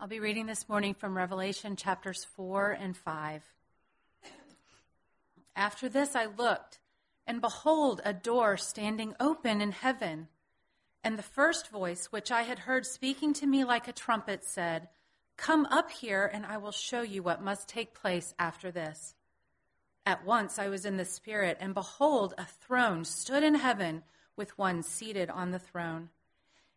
I'll be reading this morning from Revelation chapters 4 and 5. After this, I looked, and behold, a door standing open in heaven. And the first voice, which I had heard speaking to me like a trumpet, said, Come up here, and I will show you what must take place after this. At once I was in the Spirit, and behold, a throne stood in heaven with one seated on the throne.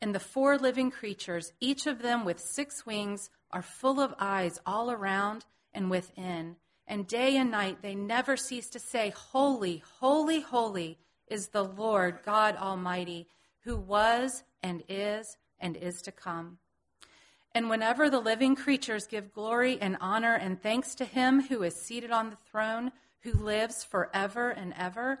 And the four living creatures, each of them with six wings, are full of eyes all around and within. And day and night they never cease to say, Holy, holy, holy is the Lord God Almighty, who was and is and is to come. And whenever the living creatures give glory and honor and thanks to him who is seated on the throne, who lives forever and ever,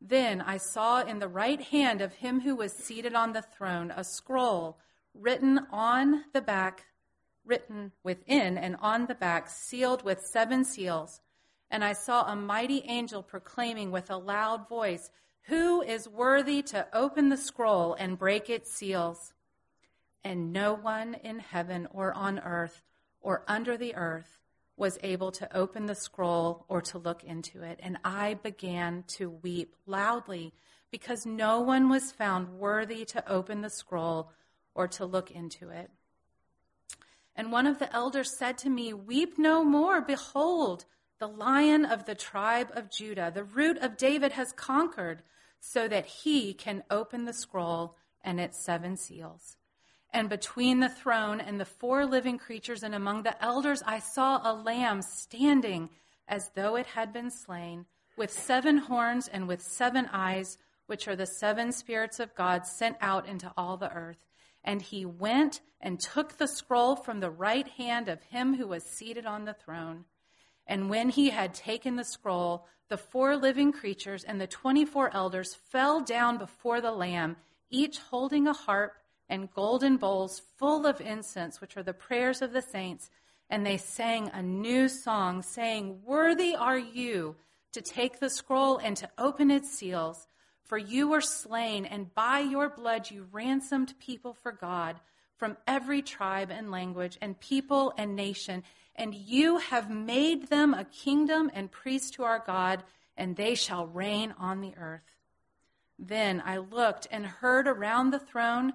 Then I saw in the right hand of him who was seated on the throne a scroll written on the back, written within and on the back, sealed with seven seals. And I saw a mighty angel proclaiming with a loud voice, who is worthy to open the scroll and break its seals? And no one in heaven or on earth or under the earth was able to open the scroll or to look into it. And I began to weep loudly because no one was found worthy to open the scroll or to look into it. And one of the elders said to me, Weep no more. Behold, the lion of the tribe of Judah, the root of David, has conquered, so that he can open the scroll and its seven seals. And between the throne and the four living creatures and among the elders, I saw a lamb standing as though it had been slain, with seven horns and with seven eyes, which are the seven spirits of God sent out into all the earth. And he went and took the scroll from the right hand of him who was seated on the throne. And when he had taken the scroll, the four living creatures and the 24 elders fell down before the Lamb, each holding a harp and golden bowls full of incense, which are the prayers of the saints. And they sang a new song, saying, Worthy are you to take the scroll and to open its seals. For you were slain, and by your blood you ransomed people for God from every tribe and language and people and nation, and you have made them a kingdom and priests to our God, and they shall reign on the earth. Then I looked and heard around the throne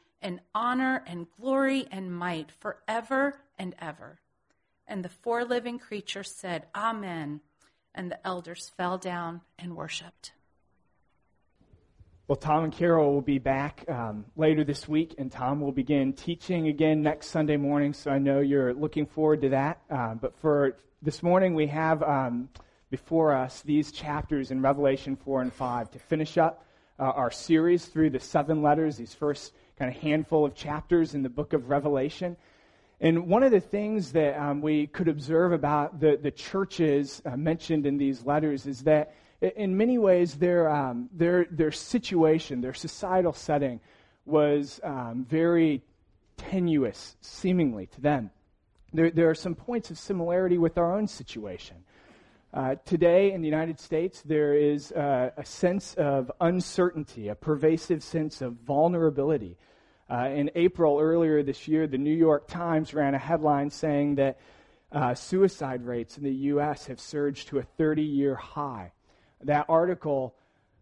and honor and glory and might forever and ever. And the four living creatures said, Amen. And the elders fell down and worshiped. Well, Tom and Carol will be back um, later this week, and Tom will begin teaching again next Sunday morning. So I know you're looking forward to that. Um, but for this morning, we have um, before us these chapters in Revelation 4 and 5 to finish up uh, our series through the seven letters, these first kind of handful of chapters in the book of Revelation. And one of the things that um, we could observe about the, the churches uh, mentioned in these letters is that in many ways their, um, their, their situation, their societal setting was um, very tenuous, seemingly, to them. There, there are some points of similarity with our own situation. Uh, today in the United States, there is uh, a sense of uncertainty, a pervasive sense of vulnerability. Uh, in April earlier this year, the New York Times ran a headline saying that uh, suicide rates in the U.S. have surged to a 30 year high. That article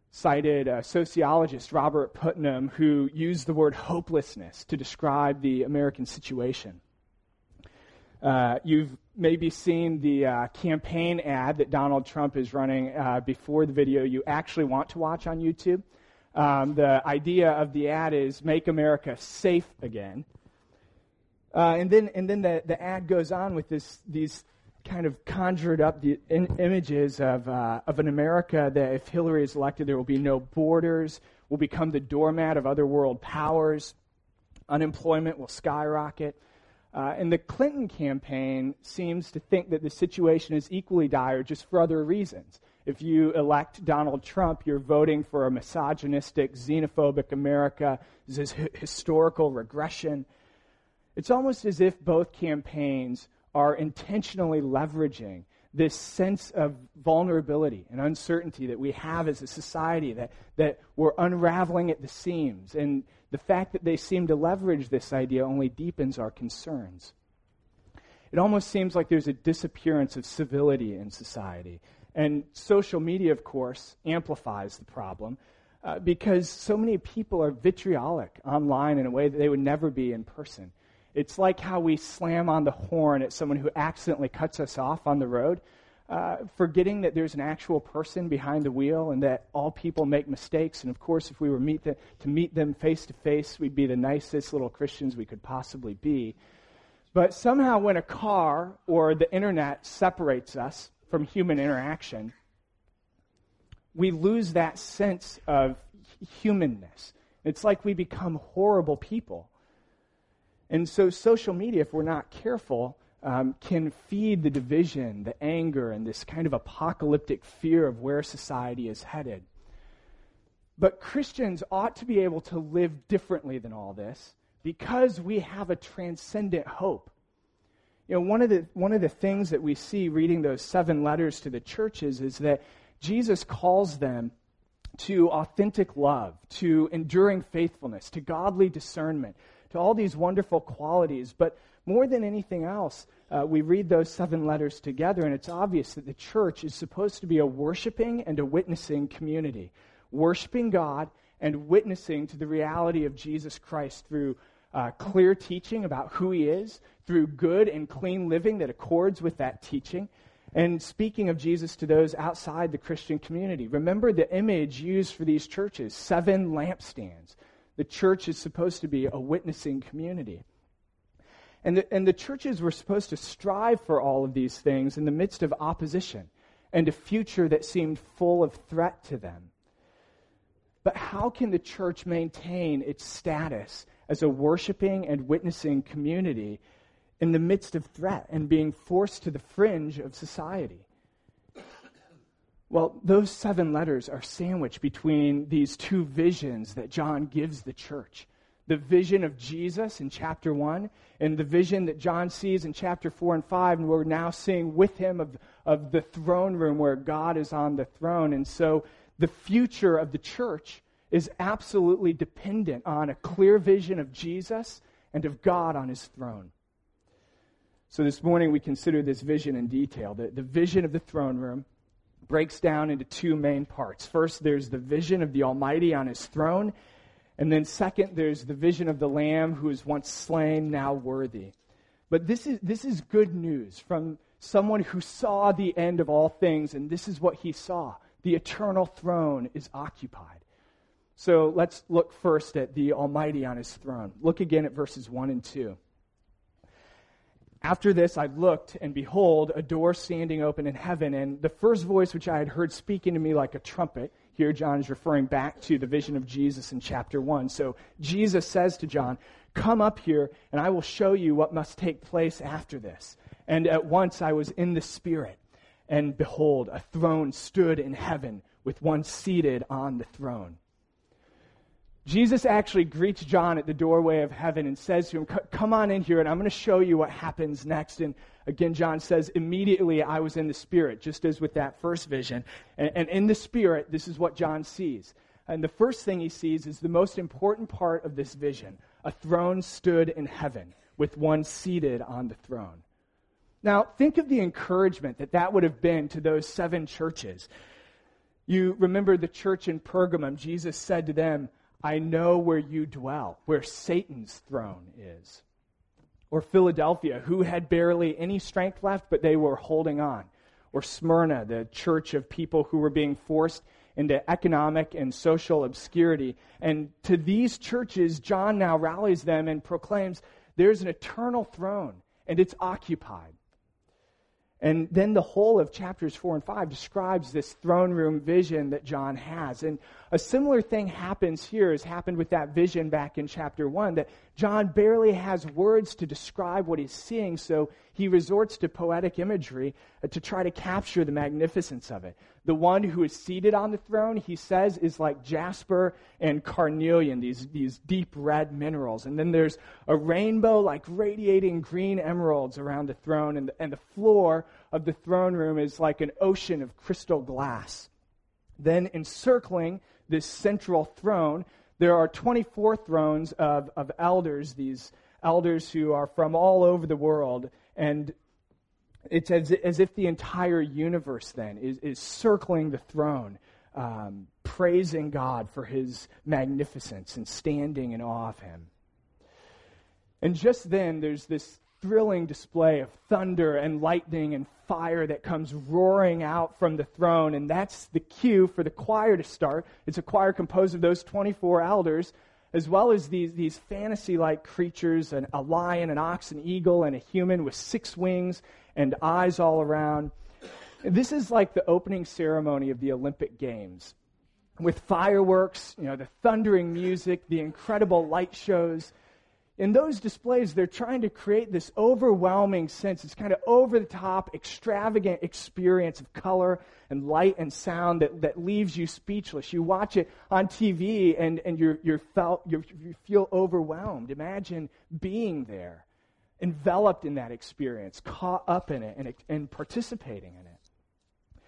cited sociologist, Robert Putnam, who used the word hopelessness to describe the American situation. Uh, you've maybe seen the uh, campaign ad that Donald Trump is running uh, before the video you actually want to watch on YouTube. Um, the idea of the ad is make America safe again. Uh, and then, and then the, the ad goes on with this, these kind of conjured up the in, images of, uh, of an America that if Hillary is elected, there will be no borders, will become the doormat of other world powers, unemployment will skyrocket. Uh, and the Clinton campaign seems to think that the situation is equally dire just for other reasons. If you elect Donald Trump, you're voting for a misogynistic, xenophobic America. This is historical regression. It's almost as if both campaigns are intentionally leveraging this sense of vulnerability and uncertainty that we have as a society, that, that we're unraveling at the seams. And the fact that they seem to leverage this idea only deepens our concerns. It almost seems like there's a disappearance of civility in society. And social media, of course, amplifies the problem uh, because so many people are vitriolic online in a way that they would never be in person. It's like how we slam on the horn at someone who accidentally cuts us off on the road, uh, forgetting that there's an actual person behind the wheel and that all people make mistakes. And of course, if we were meet the, to meet them face to face, we'd be the nicest little Christians we could possibly be. But somehow, when a car or the internet separates us from human interaction, we lose that sense of humanness. It's like we become horrible people. And so, social media, if we're not careful, um, can feed the division, the anger, and this kind of apocalyptic fear of where society is headed. But Christians ought to be able to live differently than all this because we have a transcendent hope. You know, one of the, one of the things that we see reading those seven letters to the churches is that Jesus calls them to authentic love, to enduring faithfulness, to godly discernment, to all these wonderful qualities. But more than anything else, uh, we read those seven letters together, and it's obvious that the church is supposed to be a worshiping and a witnessing community. Worshiping God and witnessing to the reality of Jesus Christ through uh, clear teaching about who he is, through good and clean living that accords with that teaching, and speaking of Jesus to those outside the Christian community. Remember the image used for these churches seven lampstands. The church is supposed to be a witnessing community. And the, and the churches were supposed to strive for all of these things in the midst of opposition and a future that seemed full of threat to them. But how can the church maintain its status as a worshiping and witnessing community in the midst of threat and being forced to the fringe of society? Well, those seven letters are sandwiched between these two visions that John gives the church the vision of Jesus in chapter 1 and the vision that John sees in chapter 4 and 5. And we're now seeing with him of, of the throne room where God is on the throne. And so the future of the church is absolutely dependent on a clear vision of Jesus and of God on his throne. So this morning we consider this vision in detail the, the vision of the throne room breaks down into two main parts. First, there's the vision of the Almighty on his throne. And then, second, there's the vision of the Lamb who is once slain, now worthy. But this is, this is good news from someone who saw the end of all things, and this is what he saw the eternal throne is occupied. So let's look first at the Almighty on his throne. Look again at verses 1 and 2. After this, I looked, and behold, a door standing open in heaven, and the first voice which I had heard speaking to me like a trumpet. Here, John is referring back to the vision of Jesus in chapter 1. So, Jesus says to John, Come up here, and I will show you what must take place after this. And at once I was in the Spirit, and behold, a throne stood in heaven, with one seated on the throne. Jesus actually greets John at the doorway of heaven and says to him, Come on in here, and I'm going to show you what happens next. And again, John says, Immediately I was in the Spirit, just as with that first vision. And, and in the Spirit, this is what John sees. And the first thing he sees is the most important part of this vision a throne stood in heaven with one seated on the throne. Now, think of the encouragement that that would have been to those seven churches. You remember the church in Pergamum, Jesus said to them, I know where you dwell, where Satan's throne is. Or Philadelphia, who had barely any strength left, but they were holding on. Or Smyrna, the church of people who were being forced into economic and social obscurity. And to these churches, John now rallies them and proclaims there's an eternal throne, and it's occupied. And then the whole of chapters 4 and 5 describes this throne room vision that John has. And a similar thing happens here as happened with that vision back in chapter 1 that John barely has words to describe what he's seeing, so he resorts to poetic imagery uh, to try to capture the magnificence of it. The one who is seated on the throne, he says, is like jasper and carnelian, these, these deep red minerals. And then there's a rainbow like radiating green emeralds around the throne, and the, and the floor of the throne room is like an ocean of crystal glass. Then encircling this central throne, there are 24 thrones of, of elders, these elders who are from all over the world. And it's as, as if the entire universe then is, is circling the throne, um, praising God for his magnificence and standing in awe of him. And just then, there's this thrilling display of thunder and lightning and fire that comes roaring out from the throne. And that's the cue for the choir to start. It's a choir composed of those 24 elders, as well as these, these fantasy like creatures an, a lion, an ox, an eagle, and a human with six wings and eyes all around. This is like the opening ceremony of the Olympic Games with fireworks, you know, the thundering music, the incredible light shows in those displays, they're trying to create this overwhelming sense, this kind of over the top, extravagant experience of color and light and sound that, that leaves you speechless. You watch it on TV and, and you're, you're felt, you're, you feel overwhelmed. Imagine being there, enveloped in that experience, caught up in it, and, and participating in it.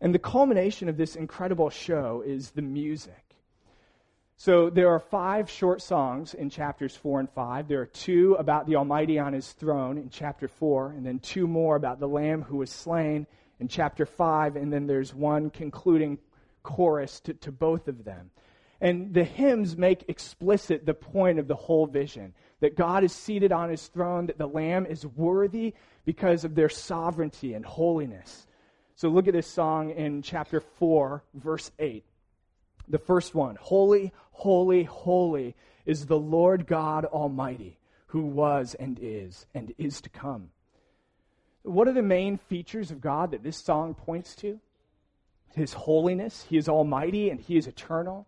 And the culmination of this incredible show is the music. So there are five short songs in chapters 4 and 5. There are two about the Almighty on his throne in chapter 4, and then two more about the Lamb who was slain in chapter 5, and then there's one concluding chorus to, to both of them. And the hymns make explicit the point of the whole vision that God is seated on his throne, that the Lamb is worthy because of their sovereignty and holiness. So look at this song in chapter 4, verse 8. The first one Holy, holy, holy is the Lord God Almighty, who was and is and is to come. What are the main features of God that this song points to? His holiness. He is almighty and he is eternal.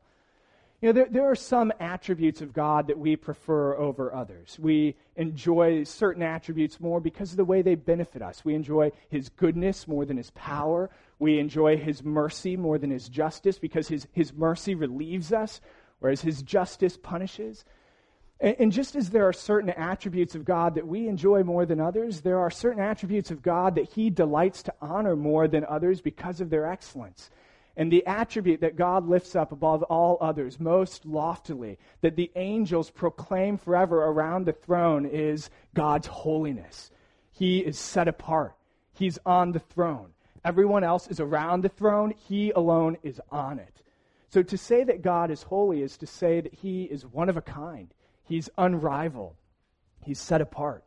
You know, there, there are some attributes of God that we prefer over others. We enjoy certain attributes more because of the way they benefit us. We enjoy His goodness more than His power. We enjoy His mercy more than His justice because His, his mercy relieves us, whereas His justice punishes. And, and just as there are certain attributes of God that we enjoy more than others, there are certain attributes of God that He delights to honor more than others because of their excellence and the attribute that God lifts up above all others most loftily, that the angels proclaim forever around the throne, is God's holiness. He is set apart, He's on the throne. Everyone else is around the throne, He alone is on it. So to say that God is holy is to say that He is one of a kind, He's unrivaled, He's set apart.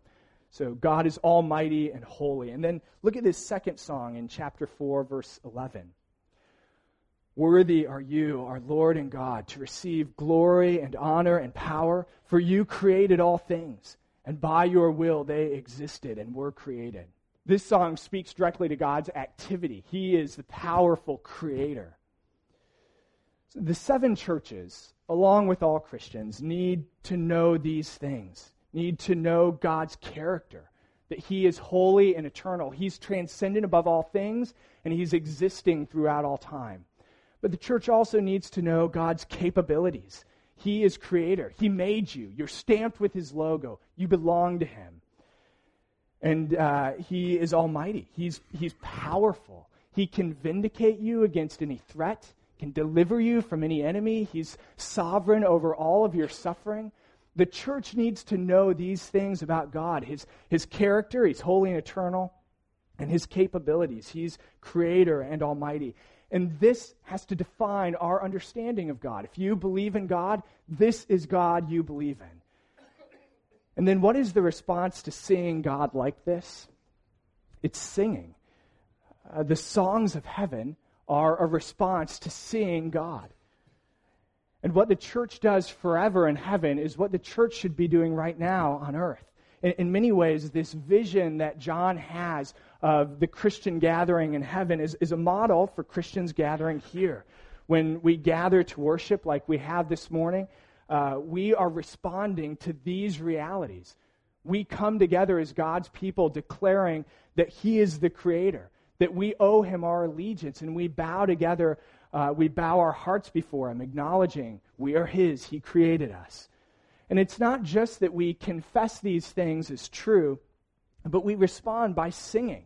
So God is almighty and holy. And then look at this second song in chapter 4, verse 11. Worthy are you, our Lord and God, to receive glory and honor and power, for you created all things, and by your will they existed and were created. This song speaks directly to God's activity. He is the powerful creator. So the seven churches, along with all Christians, need to know these things, need to know God's character, that He is holy and eternal. He's transcendent above all things, and He's existing throughout all time. But the church also needs to know God's capabilities. He is creator. He made you. You're stamped with his logo. You belong to him. And uh, he is almighty. He's, he's powerful. He can vindicate you against any threat, can deliver you from any enemy. He's sovereign over all of your suffering. The church needs to know these things about God his, his character, he's holy and eternal, and his capabilities. He's creator and almighty. And this has to define our understanding of God. If you believe in God, this is God you believe in. And then what is the response to seeing God like this? It's singing. Uh, the songs of heaven are a response to seeing God. And what the church does forever in heaven is what the church should be doing right now on earth. In, in many ways, this vision that John has of the Christian gathering in heaven is, is a model for Christians gathering here. When we gather to worship like we have this morning, uh, we are responding to these realities. We come together as God's people declaring that He is the Creator, that we owe Him our allegiance, and we bow together, uh, we bow our hearts before Him, acknowledging we are His, He created us. And it's not just that we confess these things as true, but we respond by singing.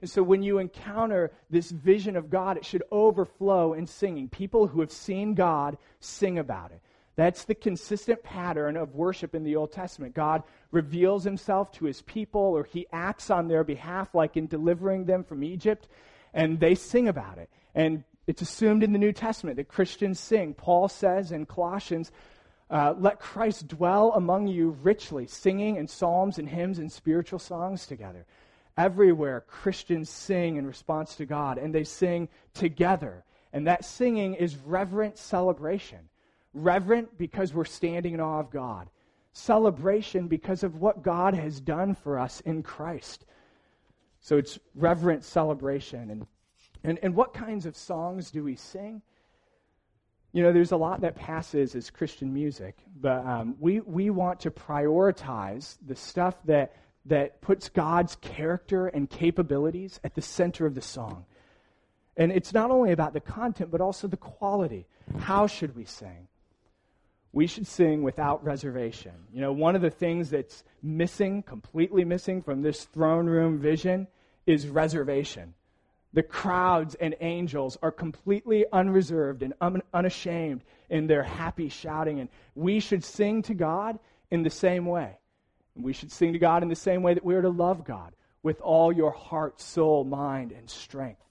And so when you encounter this vision of God, it should overflow in singing. People who have seen God sing about it. That's the consistent pattern of worship in the Old Testament. God reveals himself to his people, or he acts on their behalf, like in delivering them from Egypt, and they sing about it. And it's assumed in the New Testament that Christians sing. Paul says in Colossians, uh, let Christ dwell among you richly, singing and psalms and hymns and spiritual songs together. Everywhere, Christians sing in response to God, and they sing together. And that singing is reverent celebration. Reverent because we're standing in awe of God. Celebration because of what God has done for us in Christ. So it's reverent celebration. And, and, and what kinds of songs do we sing? You know, there's a lot that passes as Christian music, but um, we, we want to prioritize the stuff that that puts God's character and capabilities at the center of the song. And it's not only about the content, but also the quality. How should we sing? We should sing without reservation. You know, one of the things that's missing, completely missing from this throne room vision is reservation. The crowds and angels are completely unreserved and un- unashamed in their happy shouting. And we should sing to God in the same way. We should sing to God in the same way that we are to love God with all your heart, soul, mind, and strength.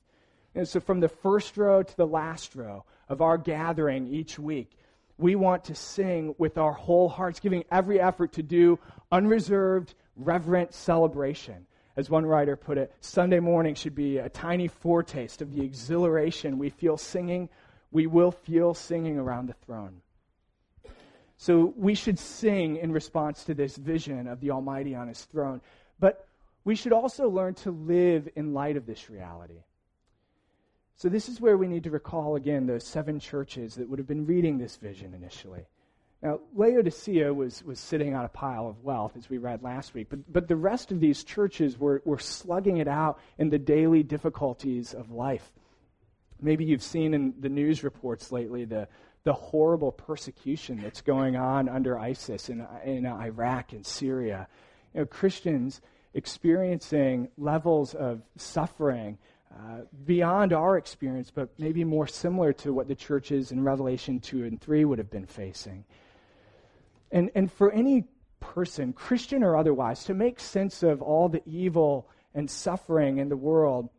And so, from the first row to the last row of our gathering each week, we want to sing with our whole hearts, giving every effort to do unreserved, reverent celebration. As one writer put it, Sunday morning should be a tiny foretaste of the exhilaration we feel singing, we will feel singing around the throne. So we should sing in response to this vision of the Almighty on his throne. But we should also learn to live in light of this reality. So this is where we need to recall again those seven churches that would have been reading this vision initially. Now, Laodicea was, was sitting on a pile of wealth, as we read last week, but, but the rest of these churches were, were slugging it out in the daily difficulties of life. Maybe you've seen in the news reports lately the, the horrible persecution that's going on under ISIS in, in Iraq and Syria. You know, Christians experiencing levels of suffering uh, beyond our experience, but maybe more similar to what the churches in Revelation 2 and 3 would have been facing. And, and for any person, Christian or otherwise, to make sense of all the evil and suffering in the world,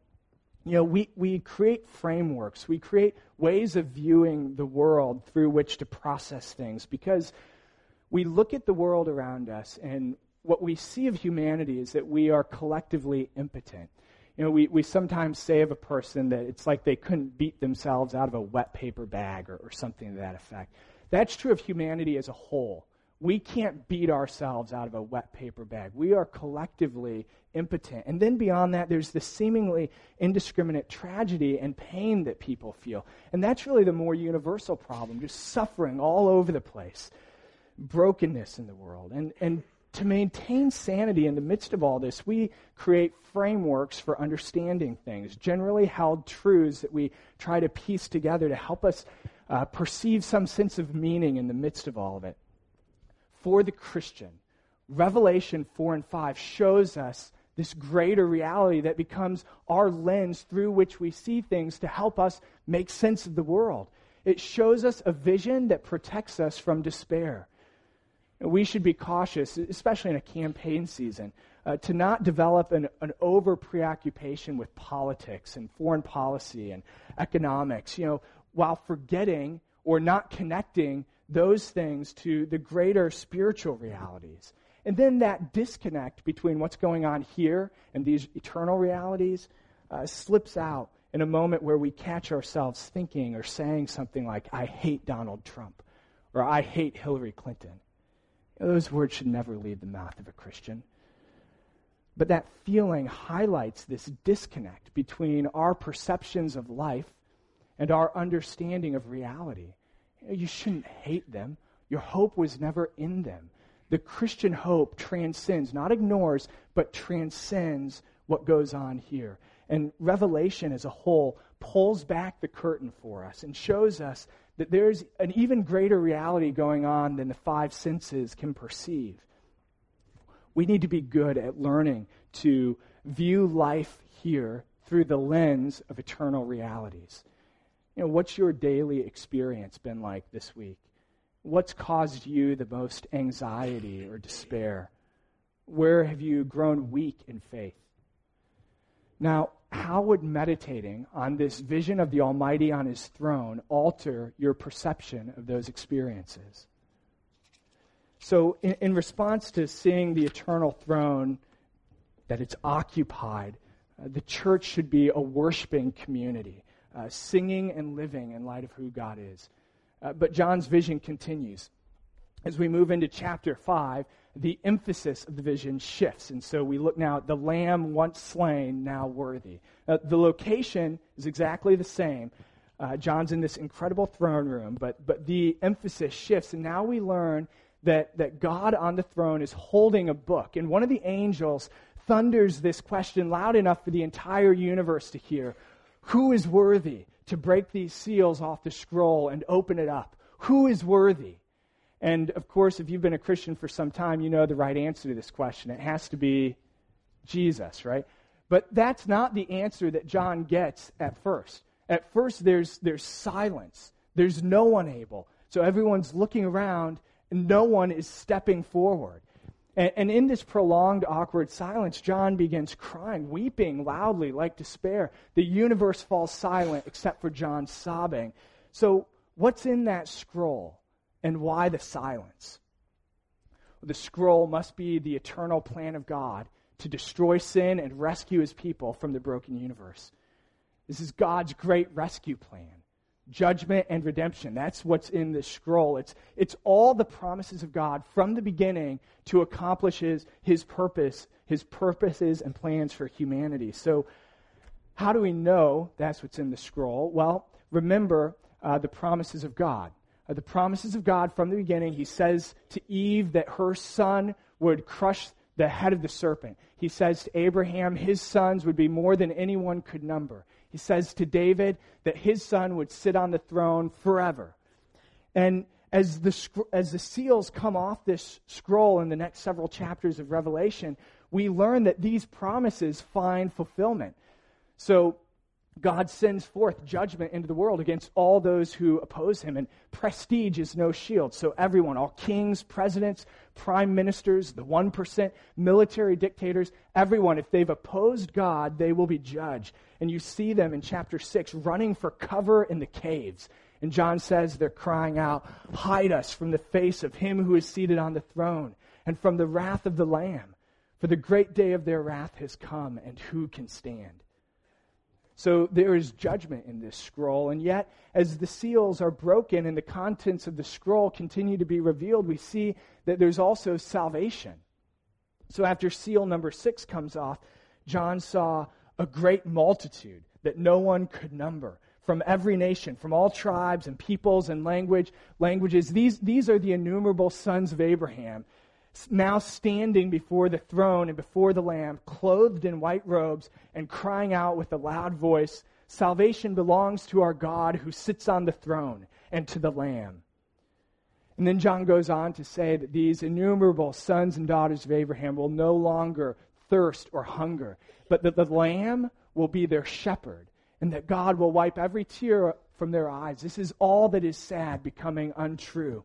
you know, we, we create frameworks, we create ways of viewing the world through which to process things because we look at the world around us and what we see of humanity is that we are collectively impotent. You know, we, we sometimes say of a person that it's like they couldn't beat themselves out of a wet paper bag or, or something to that effect. That's true of humanity as a whole. We can't beat ourselves out of a wet paper bag. We are collectively impotent. And then beyond that, there's the seemingly indiscriminate tragedy and pain that people feel. And that's really the more universal problem, just suffering all over the place, brokenness in the world. And, and to maintain sanity in the midst of all this, we create frameworks for understanding things, generally held truths that we try to piece together to help us uh, perceive some sense of meaning in the midst of all of it for the Christian, Revelation 4 and 5 shows us this greater reality that becomes our lens through which we see things to help us make sense of the world. It shows us a vision that protects us from despair. We should be cautious, especially in a campaign season, uh, to not develop an, an over preoccupation with politics and foreign policy and economics, you know, while forgetting or not connecting those things to the greater spiritual realities. And then that disconnect between what's going on here and these eternal realities uh, slips out in a moment where we catch ourselves thinking or saying something like, I hate Donald Trump, or I hate Hillary Clinton. Those words should never leave the mouth of a Christian. But that feeling highlights this disconnect between our perceptions of life and our understanding of reality. You shouldn't hate them. Your hope was never in them. The Christian hope transcends, not ignores, but transcends what goes on here. And Revelation as a whole pulls back the curtain for us and shows us that there's an even greater reality going on than the five senses can perceive. We need to be good at learning to view life here through the lens of eternal realities. You know, what's your daily experience been like this week? What's caused you the most anxiety or despair? Where have you grown weak in faith? Now, how would meditating on this vision of the Almighty on his throne alter your perception of those experiences? So, in, in response to seeing the eternal throne, that it's occupied, uh, the church should be a worshiping community uh, singing and living in light of who God is. Uh, but John's vision continues. As we move into chapter 5, the emphasis of the vision shifts. And so we look now at the lamb once slain, now worthy. Uh, the location is exactly the same. Uh, John's in this incredible throne room, but, but the emphasis shifts. And now we learn that, that God on the throne is holding a book. And one of the angels thunders this question loud enough for the entire universe to hear who is worthy to break these seals off the scroll and open it up? Who is worthy? And of course, if you've been a Christian for some time, you know the right answer to this question. It has to be Jesus, right? But that's not the answer that John gets at first. At first, there's, there's silence, there's no one able. So everyone's looking around, and no one is stepping forward. And, and in this prolonged, awkward silence, John begins crying, weeping loudly like despair. The universe falls silent except for John sobbing. So, what's in that scroll, and why the silence? The scroll must be the eternal plan of God to destroy sin and rescue his people from the broken universe. This is God's great rescue plan judgment and redemption. That's what's in the scroll. It's, it's all the promises of God from the beginning to accomplish his, his purpose, his purposes and plans for humanity. So, how do we know that's what's in the scroll? Well, remember uh, the promises of God. Uh, the promises of God from the beginning, he says to Eve that her son would crush the head of the serpent. He says to Abraham, his sons would be more than anyone could number. He says to David that his son would sit on the throne forever. And as the, as the seals come off this scroll in the next several chapters of Revelation, we learn that these promises find fulfillment. So God sends forth judgment into the world against all those who oppose him, and prestige is no shield. So, everyone, all kings, presidents, prime ministers, the 1%, military dictators, everyone, if they've opposed God, they will be judged. And you see them in chapter 6 running for cover in the caves. And John says they're crying out, Hide us from the face of him who is seated on the throne and from the wrath of the Lamb. For the great day of their wrath has come, and who can stand? So there is judgment in this scroll. And yet, as the seals are broken and the contents of the scroll continue to be revealed, we see that there's also salvation. So after seal number six comes off, John saw a great multitude that no one could number from every nation, from all tribes and peoples and language, languages. These, these are the innumerable sons of Abraham, now standing before the throne and before the Lamb, clothed in white robes and crying out with a loud voice, Salvation belongs to our God who sits on the throne and to the Lamb. And then John goes on to say that these innumerable sons and daughters of Abraham will no longer thirst or hunger, but that the Lamb will be their shepherd, and that God will wipe every tear from their eyes. This is all that is sad becoming untrue.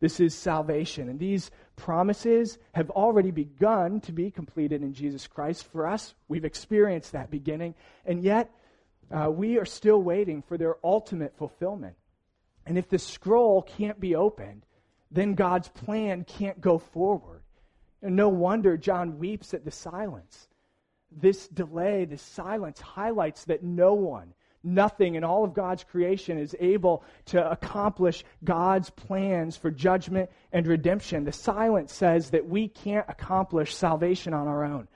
This is salvation. And these promises have already begun to be completed in Jesus Christ. For us, we've experienced that beginning, and yet uh, we are still waiting for their ultimate fulfillment. And if the scroll can't be opened, then God's plan can't go forward. And no wonder John weeps at the silence. This delay, this silence highlights that no one, nothing in all of God's creation is able to accomplish God's plans for judgment and redemption. The silence says that we can't accomplish salvation on our own,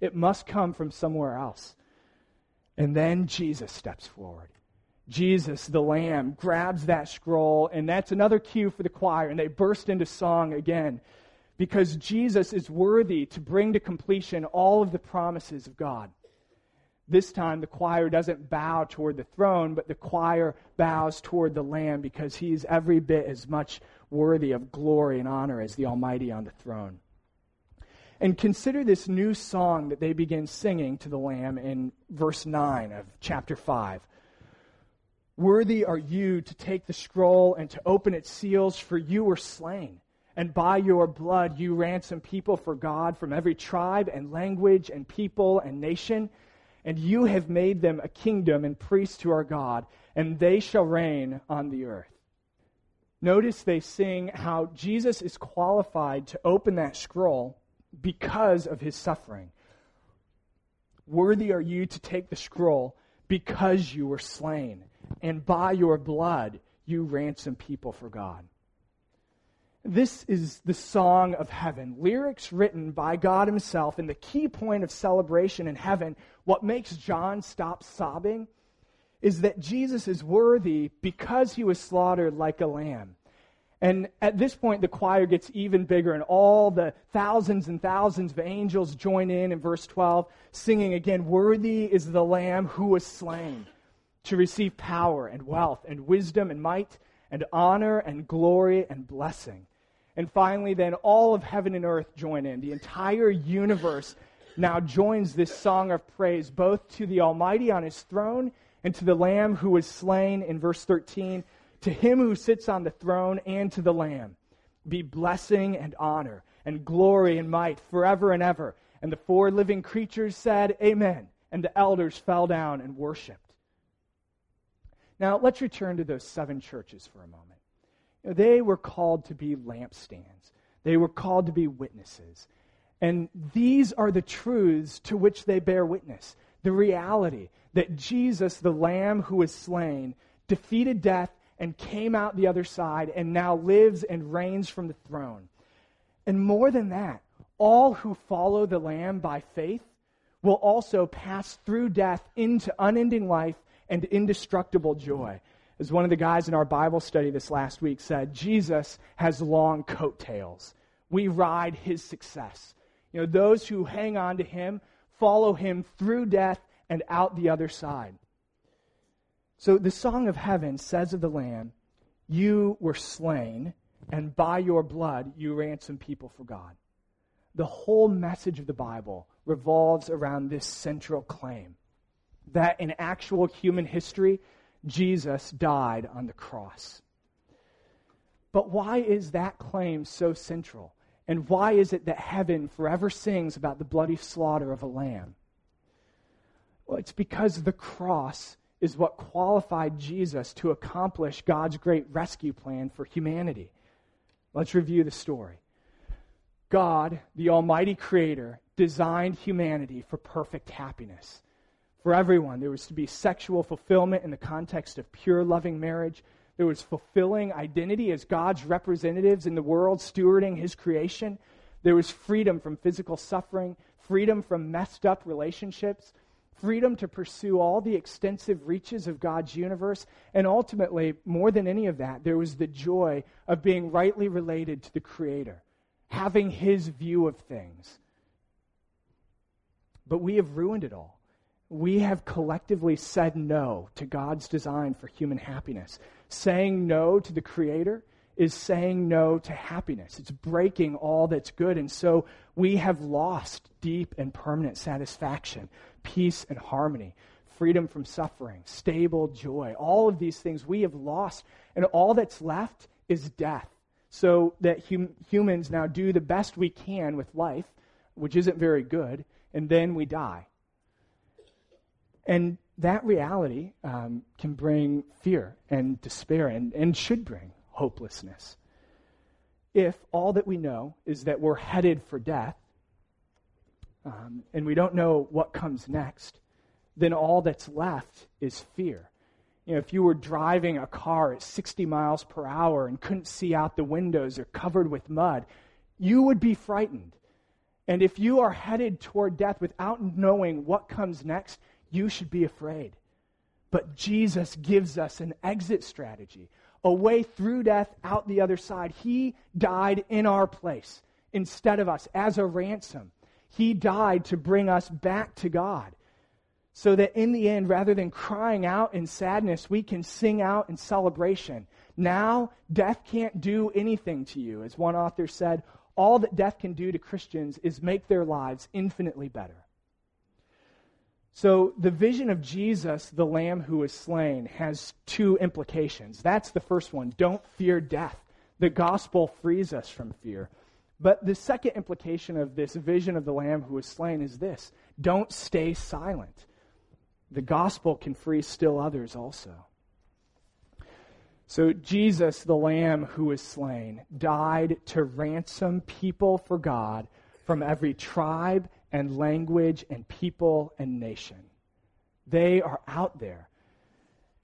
it must come from somewhere else. And then Jesus steps forward. Jesus, the Lamb, grabs that scroll, and that's another cue for the choir, and they burst into song again because Jesus is worthy to bring to completion all of the promises of God. This time, the choir doesn't bow toward the throne, but the choir bows toward the Lamb because he's every bit as much worthy of glory and honor as the Almighty on the throne. And consider this new song that they begin singing to the Lamb in verse 9 of chapter 5. Worthy are you to take the scroll and to open its seals, for you were slain. And by your blood you ransom people for God from every tribe and language and people and nation. And you have made them a kingdom and priests to our God, and they shall reign on the earth. Notice they sing how Jesus is qualified to open that scroll because of his suffering. Worthy are you to take the scroll because you were slain and by your blood you ransom people for God. This is the song of heaven, lyrics written by God Himself, and the key point of celebration in heaven. What makes John stop sobbing is that Jesus is worthy because he was slaughtered like a lamb. And at this point, the choir gets even bigger, and all the thousands and thousands of angels join in in verse 12, singing again, Worthy is the Lamb who was slain to receive power and wealth and wisdom and might and honor and glory and blessing. And finally, then all of heaven and earth join in. The entire universe now joins this song of praise, both to the Almighty on his throne and to the Lamb who was slain in verse 13, to him who sits on the throne and to the Lamb. Be blessing and honor and glory and might forever and ever. And the four living creatures said, Amen. And the elders fell down and worshiped. Now, let's return to those seven churches for a moment. You know, they were called to be lampstands, they were called to be witnesses. And these are the truths to which they bear witness the reality that Jesus, the Lamb who was slain, defeated death and came out the other side and now lives and reigns from the throne. And more than that, all who follow the Lamb by faith will also pass through death into unending life and indestructible joy. As one of the guys in our Bible study this last week said, Jesus has long coattails. We ride his success. You know, those who hang on to him follow him through death and out the other side. So the Song of Heaven says of the Lamb, You were slain, and by your blood you ransomed people for God. The whole message of the Bible revolves around this central claim that in actual human history, Jesus died on the cross. But why is that claim so central? And why is it that heaven forever sings about the bloody slaughter of a lamb? Well, it's because the cross is what qualified Jesus to accomplish God's great rescue plan for humanity. Let's review the story. God, the Almighty Creator, designed humanity for perfect happiness. For everyone. There was to be sexual fulfillment in the context of pure, loving marriage. There was fulfilling identity as God's representatives in the world, stewarding His creation. There was freedom from physical suffering, freedom from messed up relationships, freedom to pursue all the extensive reaches of God's universe, and ultimately, more than any of that, there was the joy of being rightly related to the Creator, having His view of things. But we have ruined it all. We have collectively said no to God's design for human happiness. Saying no to the Creator is saying no to happiness. It's breaking all that's good. And so we have lost deep and permanent satisfaction, peace and harmony, freedom from suffering, stable joy. All of these things we have lost. And all that's left is death. So that hum- humans now do the best we can with life, which isn't very good, and then we die. And that reality um, can bring fear and despair and, and should bring hopelessness. If all that we know is that we're headed for death, um, and we don't know what comes next, then all that's left is fear. You know, if you were driving a car at 60 miles per hour and couldn't see out the windows or covered with mud, you would be frightened. And if you are headed toward death without knowing what comes next, you should be afraid. But Jesus gives us an exit strategy, a way through death out the other side. He died in our place instead of us as a ransom. He died to bring us back to God. So that in the end, rather than crying out in sadness, we can sing out in celebration. Now, death can't do anything to you. As one author said, all that death can do to Christians is make their lives infinitely better. So, the vision of Jesus, the Lamb who was slain, has two implications. That's the first one don't fear death. The gospel frees us from fear. But the second implication of this vision of the Lamb who was slain is this don't stay silent. The gospel can free still others also. So, Jesus, the Lamb who was slain, died to ransom people for God from every tribe and language and people and nation. They are out there.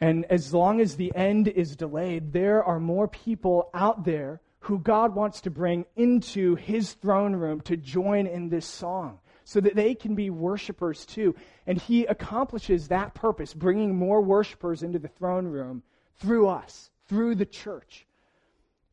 And as long as the end is delayed, there are more people out there who God wants to bring into his throne room to join in this song so that they can be worshipers too. And he accomplishes that purpose, bringing more worshipers into the throne room through us, through the church.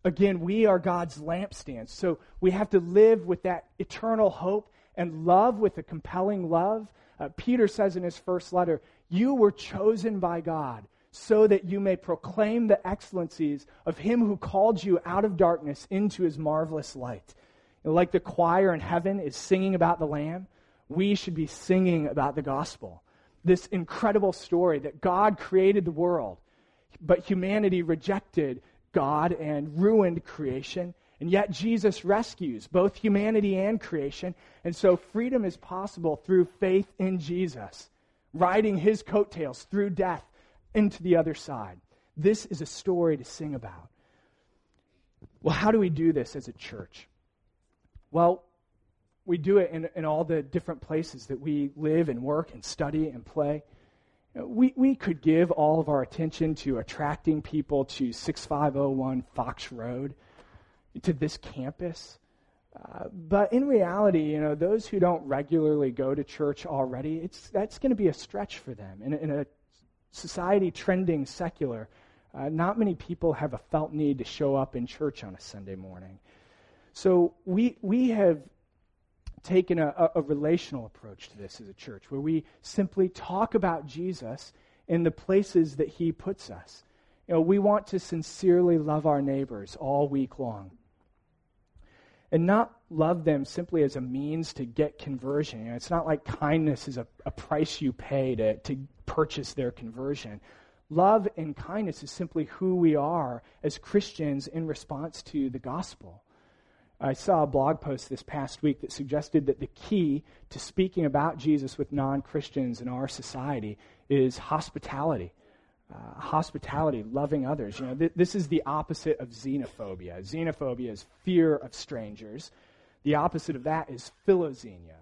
Again, we are God's lampstands. So we have to live with that eternal hope and love with a compelling love. Uh, Peter says in his first letter, You were chosen by God so that you may proclaim the excellencies of him who called you out of darkness into his marvelous light. And like the choir in heaven is singing about the Lamb, we should be singing about the gospel. This incredible story that God created the world, but humanity rejected God and ruined creation. And yet Jesus rescues both humanity and creation. And so freedom is possible through faith in Jesus, riding his coattails through death into the other side. This is a story to sing about. Well, how do we do this as a church? Well, we do it in, in all the different places that we live and work and study and play. We, we could give all of our attention to attracting people to 6501 Fox Road to this campus. Uh, but in reality, you know, those who don't regularly go to church already, it's, that's going to be a stretch for them. In, in a society trending secular, uh, not many people have a felt need to show up in church on a Sunday morning. So we, we have taken a, a relational approach to this as a church, where we simply talk about Jesus in the places that he puts us. You know, we want to sincerely love our neighbors all week long and not love them simply as a means to get conversion. You know, it's not like kindness is a, a price you pay to, to purchase their conversion. Love and kindness is simply who we are as Christians in response to the gospel. I saw a blog post this past week that suggested that the key to speaking about Jesus with non Christians in our society is hospitality uh, hospitality, loving others. You know, th- this is the opposite of xenophobia. Xenophobia is fear of strangers. The opposite of that is philoxenia,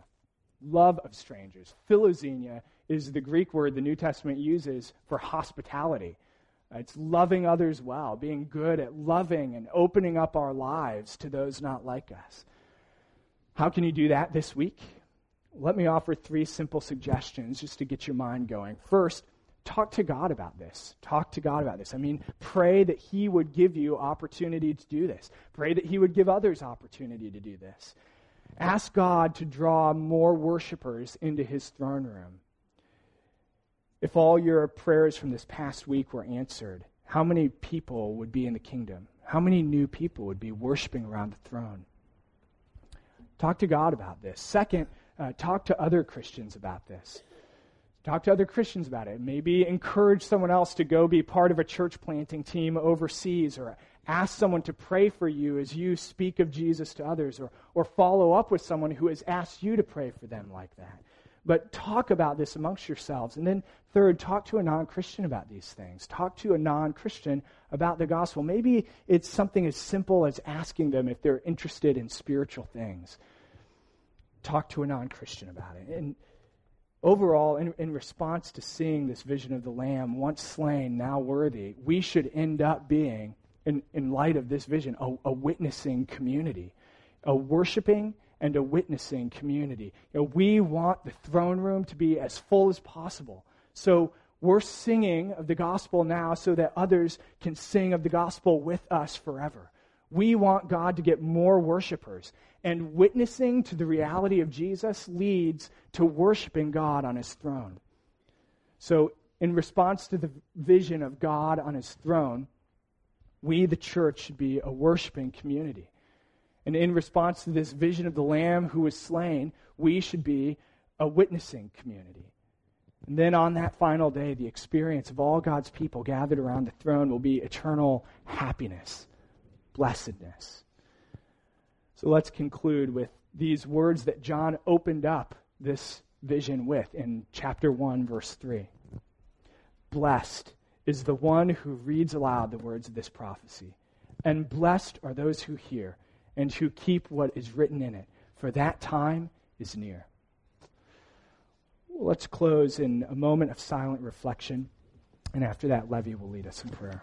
love of strangers. Philoxenia is the Greek word the New Testament uses for hospitality. It's loving others well, being good at loving and opening up our lives to those not like us. How can you do that this week? Let me offer three simple suggestions just to get your mind going. First, talk to God about this. Talk to God about this. I mean, pray that He would give you opportunity to do this. Pray that He would give others opportunity to do this. Ask God to draw more worshipers into His throne room. If all your prayers from this past week were answered, how many people would be in the kingdom? How many new people would be worshiping around the throne? Talk to God about this. Second, uh, talk to other Christians about this. Talk to other Christians about it. Maybe encourage someone else to go be part of a church planting team overseas or ask someone to pray for you as you speak of Jesus to others or, or follow up with someone who has asked you to pray for them like that. But talk about this amongst yourselves. And then, third, talk to a non Christian about these things. Talk to a non Christian about the gospel. Maybe it's something as simple as asking them if they're interested in spiritual things. Talk to a non Christian about it. And overall, in, in response to seeing this vision of the Lamb, once slain, now worthy, we should end up being, in, in light of this vision, a, a witnessing community, a worshiping and a witnessing community. You know, we want the throne room to be as full as possible. So we're singing of the gospel now so that others can sing of the gospel with us forever. We want God to get more worshipers. And witnessing to the reality of Jesus leads to worshiping God on his throne. So, in response to the vision of God on his throne, we, the church, should be a worshiping community. And in response to this vision of the Lamb who was slain, we should be a witnessing community. And then on that final day, the experience of all God's people gathered around the throne will be eternal happiness, blessedness. So let's conclude with these words that John opened up this vision with in chapter 1, verse 3. Blessed is the one who reads aloud the words of this prophecy, and blessed are those who hear and to keep what is written in it, for that time is near. Let's close in a moment of silent reflection, and after that, Levy will lead us in prayer.